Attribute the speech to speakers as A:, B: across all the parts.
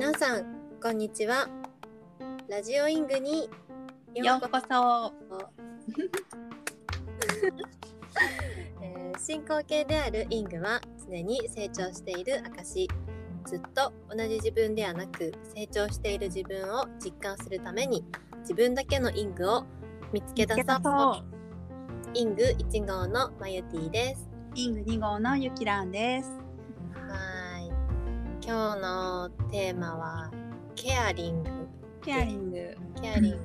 A: 皆さんこんにちは。ラジオイングに
B: ようこそ。
A: えー進行形であるイングは常に成長している証ずっと同じ自分ではなく成長している自分を実感するために自分だけのイングを見つけ出そう。イング1号のマユティです。
B: イング2号のゆきらんです。
A: はい今日のテーマはケアリング
B: ケアリング。
A: ケアリング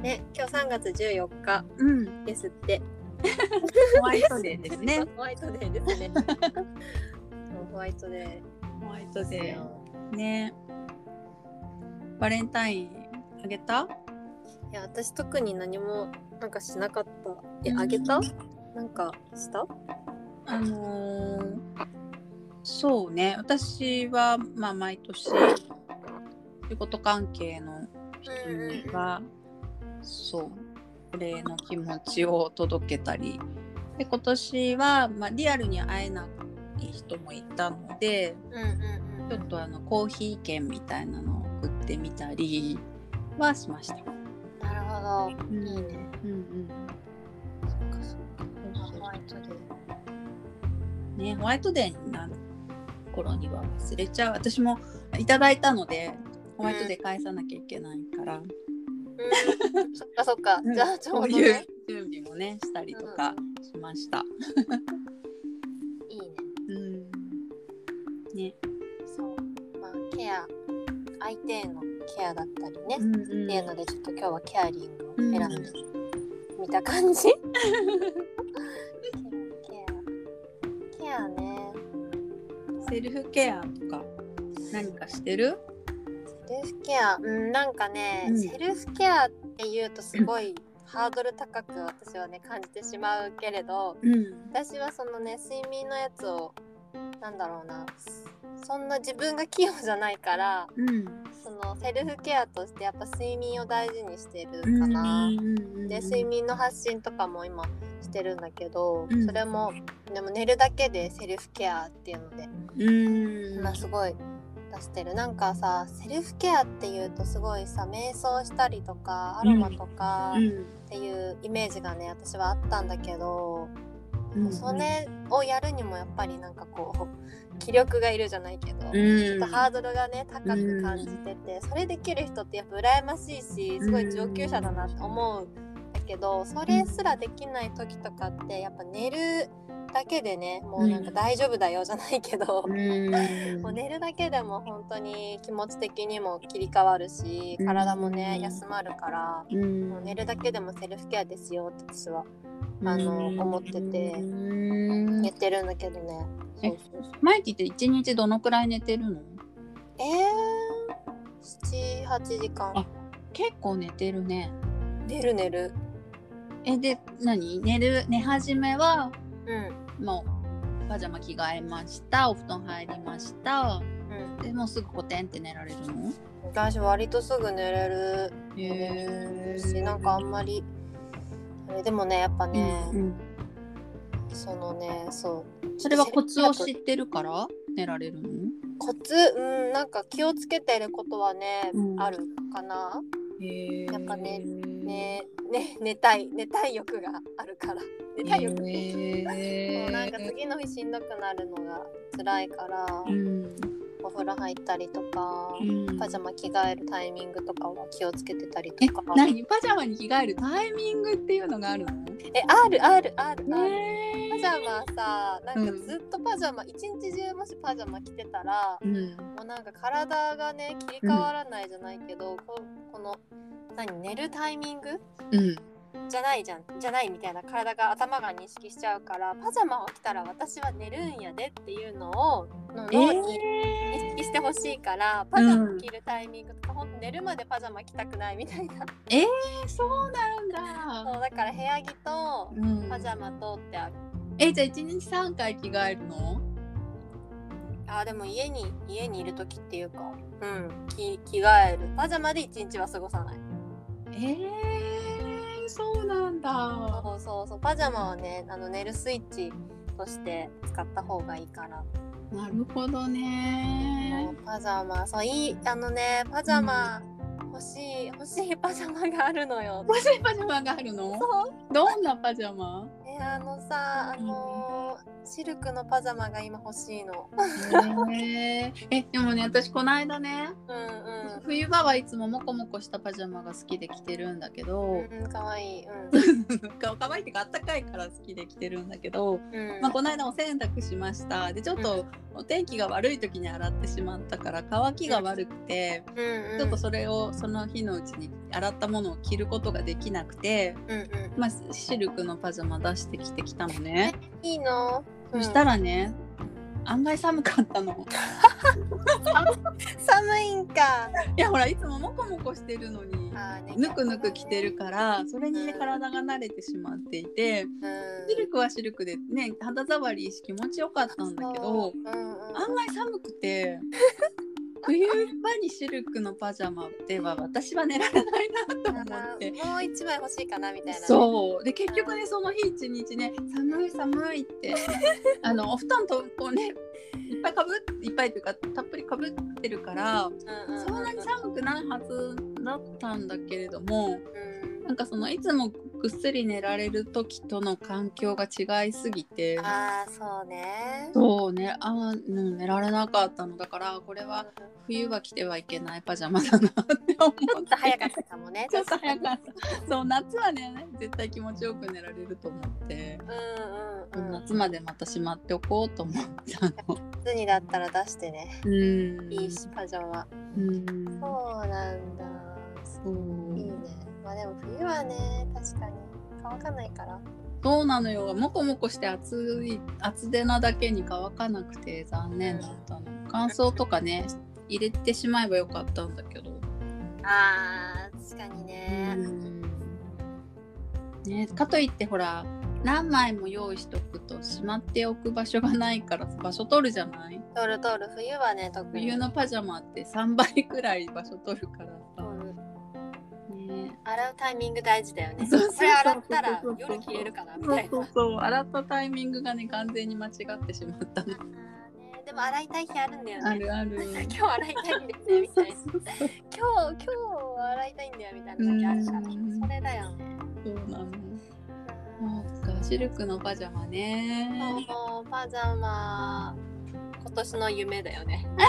A: ね今日3月14日
B: うん。
A: ですって
B: ホワイトデーですね。
A: ホワイトデーですね ホワイトデ
B: ホワイトデ
A: よ
B: ー。ね。バレンタインあげた？
A: いや私特に何もなんかしなかったえ
B: うん
A: あげた？なんかした？
B: あのーそうね。私はまあ毎年仕事関係の人には、そうお礼の気持ちを届けたり。で今年はまあリアルに会えない人もいたので。ちょっとあのコーヒー券みたいなのを送ってみたりはしました。
A: なるほど
B: うん
A: いいね
B: うんうん。ねホワイトデーになる頃には忘れちゃう。私もいただいたのでホワイトデー返さなきゃいけないから、
A: うん。そっかそっか。じゃあちょ
B: そうう
A: どね。
B: いう準備もねしたりとかしました。
A: いいね。
B: うん。ね。
A: そう。まあケア相手へのケアだったりね、
B: うんうん。
A: っていうのでちょっと今日はケアリングを選んでみた感じ、ケ
B: セルフケアとか何かしてる？
A: セルフケアうんなんかね、
B: うん
A: セルフケアっていうとすごいハードル高く私はね感じてしまうけれど
B: うん。
A: 私はそのね睡眠のやつをなんだろうなそんな自分が器用じゃないから
B: うん。
A: そのセルフケアとしてやっぱ睡眠を大事にしてるかな。で睡眠の発信とかも今してるんだけど、
B: うん。
A: それもでも寝るだけでセルフケアっていうので、
B: うん。
A: まあすごい出してる。なんかさセルフケアっていうとすごいさ瞑想したりとかアロマとか
B: うん。
A: っていうイメージがね私はあったんだけど、
B: うん。
A: それをやるにもやっぱりなんかこう気力がいるじゃないけど、ちょ
B: うん
A: っとハードルがね高く感じてて、それできる人ってやっぱ羨ましいしすごい上級者だなって思うんだけどそれすらできない時とかってやっぱ寝るだけでねもうなんか大丈夫だよじゃないけど、
B: うん
A: もう寝るだけでも本当に気持ち的にも切り替わるし体もね、
B: うん。
A: 休まるから、
B: うん。
A: もう寝るだけでもセルフケアですよって私はあの思ってて
B: うん。
A: 言ってるんだけどね。
B: え
A: そうそうそう。
B: マイティって一日どのくらい寝てるの？
A: えー、78時間。
B: あ結構寝てるね。
A: 寝る寝る
B: えで何？寝る寝始めは
A: うん。
B: もうパジャマ着替えました。お布団入りました。
A: うん。
B: でもうすぐコテンって寝られるの？
A: 私割とすぐ寝れる。
B: へ
A: しなんかあんまりでもねやっぱね、
B: うん
A: そのねそう。
B: それはコツを知ってるから寝られるの？
A: コツ？うんなんか気をつけてることはね、
B: うん。
A: あるかな。
B: へ
A: やっぱねねね寝たい寝たい欲があるから。寝たい欲。
B: へ
A: もうなんか次の日しんどくなるのが辛いから、
B: うん。
A: お風呂入ったりとか、
B: うん。
A: パジャマ着替えるタイミングとかは気をつけてたり
B: え
A: とか。
B: 何？パジャマに着替えるタイミングっていうのがあるの？
A: えあるあるあるある、
B: ね
A: パジャマさなんか
B: うん。
A: ずっとパジャマ、一日中もしパジャマ着てたら、
B: うん。
A: もうなんか体がね切り替わらないじゃないけど、ここの何寝るタイミング？
B: うん。
A: じゃないじゃん。じゃないみたいな体が頭が認識しちゃうからパジャマを着たら私は寝るんやでっていうのをの脳に認識してほしいから、パジャマ着るタイミングとか、ほんと寝るまでパジャマ着たくないみたいな。
B: えー、そうなんだ。
A: そうだから部屋着と
B: うん。
A: パジャマとってある。
B: えじゃあ1日3回着替えるの？
A: あーでも家に家にいる時っていうかうん着着替える。パジャマで一日は過ごさない
B: えー、そうなんだ。
A: そうそうそうパジャマはねあの寝るスイッチとして使った方がいいから。
B: なるほどね。
A: パジャマそういいあのねパジャマ、欲しい欲しいパジャマがあるのよ。
B: 欲しいパジャマがあるの？どんなパジャマ？
A: えあのさあのシルクのパジャマが今欲しいの。
B: えでもね私この間ね
A: うんうん。
B: 冬場はいつもモコモコしたパジャマが好きで着てるんだけど、
A: うん、かわいい。うん。
B: かわいいってかあったかいから好きで着てるんだけど、
A: うん
B: まあ、この間お洗濯しましたでちょっとお天気が悪い時に洗ってしまったから乾きが悪くて、
A: うんうん、
B: ちょっとそれをその日のうちに洗ったものを着ることができなくて、
A: うんう
B: まあ、シルクのパジャマ出してきてきたのね、
A: ん。いいの？
B: そした
A: ら
B: らね案外寒かったの
A: 寒いんか。
B: いやほらいつもモコモコしてるのにぬくぬく着てるからそれにね
A: うん
B: 体が慣れてしまっていて
A: うん。
B: シルクはシルクでね肌触り気持ちよかったんだけど。
A: うんうん。
B: 案外寒くて冬場にシルクのパジャマでは私は寝られないなと思って。
A: もう一枚欲しいかなみたいな、ね。
B: そうで結局ねその日一日ね寒い寒いって あのお布団とこうねいっぱいかぶっいっぱいというかたっぷりかぶってるから
A: うんうんうん。
B: そんなに寒くないはずだったんだけれども
A: うん。
B: なんかそのいつもぐっすり寝られる時との環境が違いすぎて
A: ああ、そうね。
B: そうねあーうん寝られなかったのだからこれは冬は着てはいけないパジャマだなって思って
A: ちょっと早かったかもね。
B: ちょっと早かったそう夏はね絶対気持ちよく寝られると思って、
A: うんうんうん。
B: 夏までまたしまっておこうと思ったの
A: 夏にだったら出してね。
B: うん
A: いいし、パジャマ。
B: うん
A: そうなんだ。いいね。まあでも冬はね、確かに乾かないから。
B: そうなのよもこもこして暑い厚手なだけに乾かなくて残念だったの乾燥とかね入れてしまえばよかったんだけど
A: あー、確かにね。
B: ね、かといってほら何枚も用意しとくとしまっておく場所がないから場所取るじゃない？
A: 取る取る。冬はね、特に。
B: 冬のパジャマって3倍くらい場所取るから
A: 洗うタイミング大事だよね。
B: そうそうそう
A: これ洗ったら夜着れるかなみたいな。
B: そうそう洗ったタイミングがね完全に間違ってしまったの
A: ねでも洗いたい日あるんだよね。
B: あるある
A: 今日洗いたいんですねみたいな。今日今日洗いたいんだよみたいな時あるから。
B: うん
A: それだよね。
B: そうなのそうかシルクのパジャマね
A: そうパジャマ今年の夢だよね。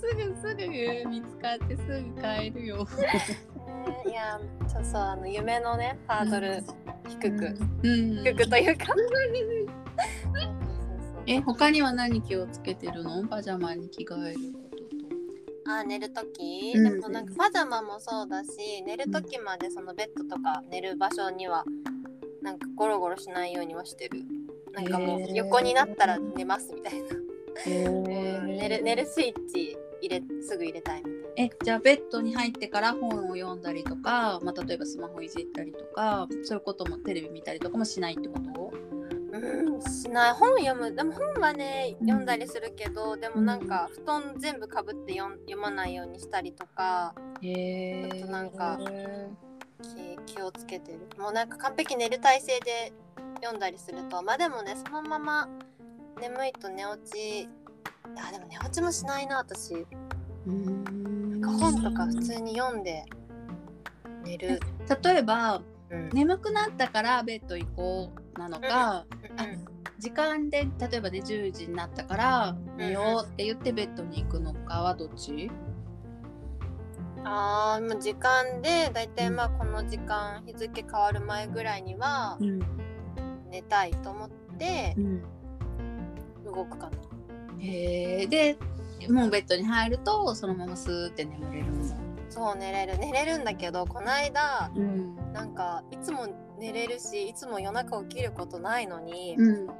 B: すぐすぐ見つかってすぐ買えるよ
A: ね。いやそうそうあの夢のねハードル低く、
B: うん。
A: 低くというか。
B: え他には何気をつけてるの？パジャマに着替えることと。
A: あ寝るとき、
B: うん。
A: でもなんかパジャマもそうだし寝るときまでそのベッドとか寝る場所にはなんかゴロゴロしないようにはしてる。なんかもう横になったら寝ますみたいな、
B: へ
A: うん寝る寝るスイッチ入れすぐ入れたいみたいな
B: えじゃあベッドに入ってから本を読んだりとか、まあ、例えばスマホいじったりとかそういうこともテレビ見たりとかもしないってこと？
A: うんしない。本読む。でも本はね
B: うん
A: 読んだりするけど、でもなんか布団全部かぶって読ん読まないようにしたりとか
B: へ
A: ちょっとなんか気気をつけてる。もうなんか完璧寝る体勢で読んだりすると。まあでもねそのまま眠いと寝落ち。あでも寝落ちもしないな私。
B: うん
A: か本とか普通に読んで寝る、
B: 例えば
A: うん。
B: 眠くなったからベッド行こうなのか、
A: うん。
B: 時間で例えばね10時になったから寝ようって言ってベッドに行くのかはどっち？
A: あーもう時間でだいたいまあこの時間日付変わる前ぐらいには
B: うん。
A: 寝たいと思って
B: うん。
A: 動くかな。
B: へえでもうベッドに入るとそのままスーって眠れる。
A: そう寝れる。寝れるんだけどこの間
B: うん。
A: なんかいつも寝れるしいつも夜中起きることないのに、
B: うん、
A: は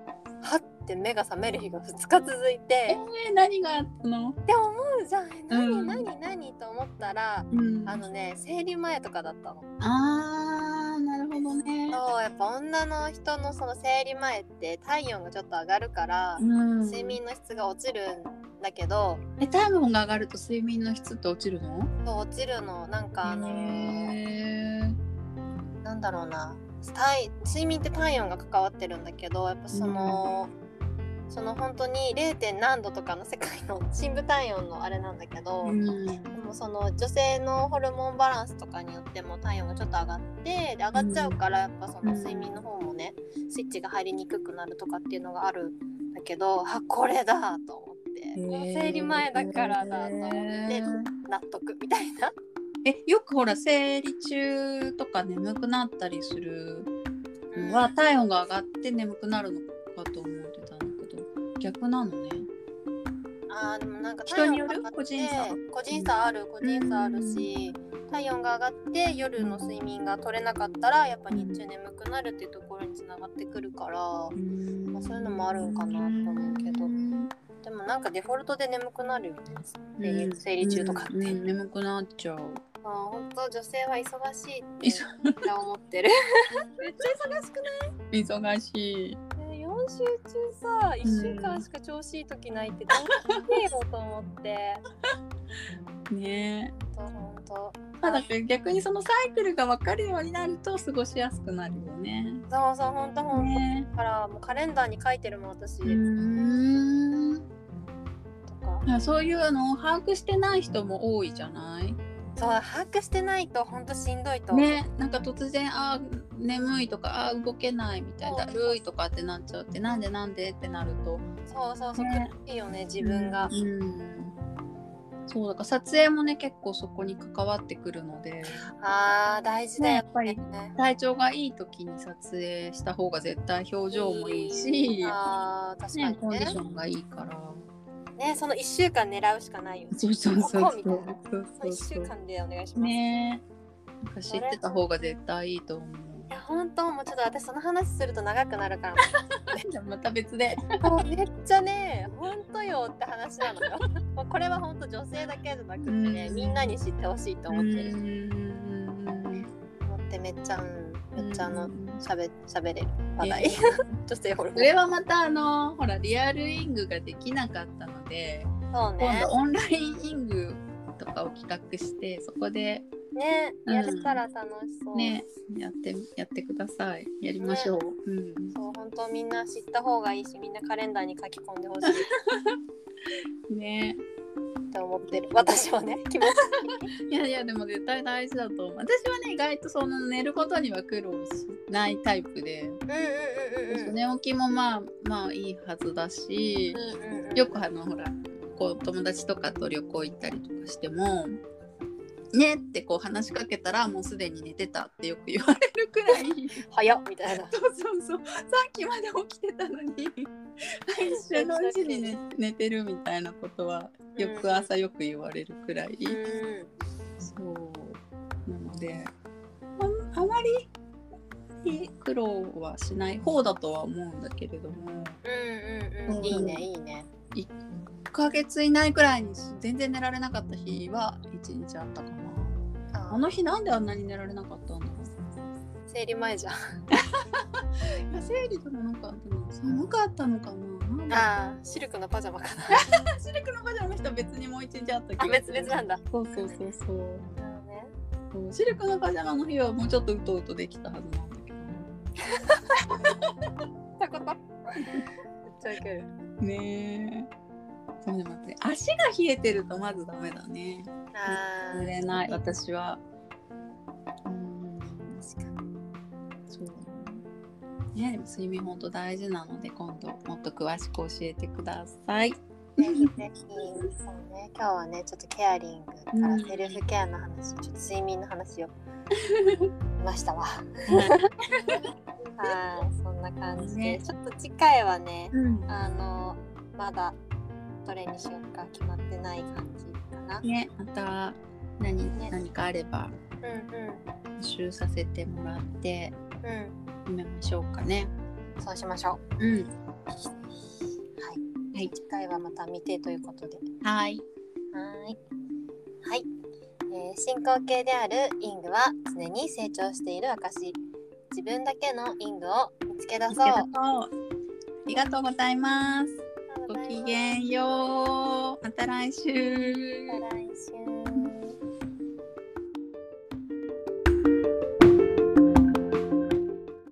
A: って目が覚める日が2日続いて
B: えー、何があったの、
A: って思うじゃん。え何、
B: うん。
A: 何何？と思ったら
B: うん、
A: あのね生理前とかだったの。
B: あーなるほどね。
A: そうやっぱ女の人のその生理前って体温がちょっと上がるから、
B: うん、
A: 睡眠の質が落ちるんだけど
B: え体温が上がると睡眠の質って落ちるの？
A: そう落ちるの。なんかあの
B: へ
A: なんだろうな。体睡眠って体温が関わってるんだけどやっぱその、その本当に 0. 何度とかの世界の 深部体温のあれなんだけど、
B: うん
A: でもその女性のホルモンバランスとかによっても体温がちょっと上がってで上がっちゃうからやっぱその睡眠の方もねスイッチが入りにくくなるとかっていうのがあるんだけどあこれだと思ってもう生理前だからだと思って納得みたいな。
B: えよくほら生理中とか眠くなったりするのは、体温が上がって眠くなるのかと思ってたんだけど逆なのね。
A: あーでもなんか
B: 人による？
A: 体温が上がって
B: 個人差？
A: 個人差ある個人差あるし、体温が上がって夜の睡眠が取れなかったらやっぱ日中眠くなるっていうところにつながってくるから、まあそういうのもあるんかなと思うけどでもなんかデフォルトで眠くなるよね。生理生理中とかって、
B: うんうん眠くなっちゃう。
A: まあ本当？女性は忙しいって思ってる。めっちゃ忙しくない？
B: 忙しい。
A: 4週中さ1週間しか調子いい時ないってどうしてよと思って。
B: ね。
A: ほんとほんと
B: まあだ逆にそのサイクルが分かるようになると過ごしやすくなるよね。
A: そうそうほんとほんと
B: ね。
A: だからもうカレンダーに書いてるもん私、
B: うーんそういうのを把握してない人も多いじゃない？
A: そう把握してないとほんとしんどいと
B: ねなんか突然あー眠いとかあー動けないみたいなだるいとかってなっちゃうってなんでなんでってなると。
A: そうそうそう、
B: ね。
A: 苦しいよね自分が、
B: うん。そうだから撮影もね結構そこに関わってくるので。
A: あー大事だよ、ね。
B: ねやっぱり体調がいい時に撮影した方が絶対表情もいいし、
A: あー確か
B: ね、コンディションがいいから。
A: ねその1週間狙うしかないよね。
B: そうそうそうそう。
A: ここみたいな。
B: そう
A: その1
B: そう。そう
A: 週間でお願いします、
B: ねなんか知ってた方が絶対いいと思う。
A: いや本当。もうちょっと私その話すると長くなるから。
B: また別で。
A: めっちゃね本当よって話なのよ。もうこれは本当女性だけじゃなくてね
B: うん。
A: みんなに知ってほしいと思ってる、
B: うん。
A: 思ってめっちゃうんめっちゃあの
B: うん
A: しゃべしゃべれる話題
B: え
A: 女性ホルモン
B: それはまたあのほらリアルイングができなかったので、
A: そうね
B: 今度オンラインイングとかを企画してそこで
A: ね
B: うん
A: やれたら楽しそう、
B: ねやってやってください。やりましょう。うん。
A: そう本当みんな知った方がいいしみんなカレンダーに書き込んでほしい
B: ね。
A: って思ってる私はね 気持ち
B: いやいやでも絶対大事だと思う。私はね意外とその寝ることには苦労しないタイプで、寝起きもまあまあいいはずだし、よくあのほらこう友達とかと旅行行ったりとかしても。ねってこう話しかけたらもうすでに寝てたってよく言われるくらい。
A: 早っみたいな。
B: そうそうそう。さっきまで起きてたのに。一瞬のうちに寝寝てるみたいなことはよく朝よく言われるくらい、
A: うん。
B: そう。なのでああまり苦労はしない方だとは思うんだけれども。
A: うんうんうん。いいねいいね。
B: 1ヶ月以内くらいに全然寝られなかった日は1日あったかなあ
A: あ
B: の日なんであんなに寝られなかったんだ？ろう
A: 生理前じゃん。
B: いや生理でもなんか寒かったのかな。
A: ああシルクのパジャマかな。
B: シルクのパジャマの人は別にもう一日あった
A: あ
B: 気が
A: 別々なんだ。
B: そうそうそうそう。シルクのパジャマの日はもうちょっとうとうとできたはずなんだけど
A: たことめっちゃウケる
B: ね。えそうでも足が冷えてるとまずダメだね。
A: ああ
B: 寝れない私は。うん
A: 確かに。
B: そうね。でも睡眠本当大事なので今度もっと詳しく教えてください。
A: ぜひぜひ。そうね。今日はねちょっとケアリングからセルフケアの話、ちょっと睡眠の話をしましたわ。はい。そんな感じで、
B: ね。
A: ちょっと次回はね
B: うん。
A: あのまだどれにしようか決まってない感じかな。
B: ねまた何,、
A: ね。
B: 何かあれば
A: うん
B: 募集させてもらって
A: うん。うん
B: 決めましょうかね。
A: そうしましょう。
B: うん。
A: はい、
B: はい。
A: 次回はまた未定ということで。
B: はい。
A: はい。はい、えー進行形であるイングは常に成長している証。自分だけのイングを見つけ出そう。
B: ありがとうございます。ごきげんようまた来週
A: また来週。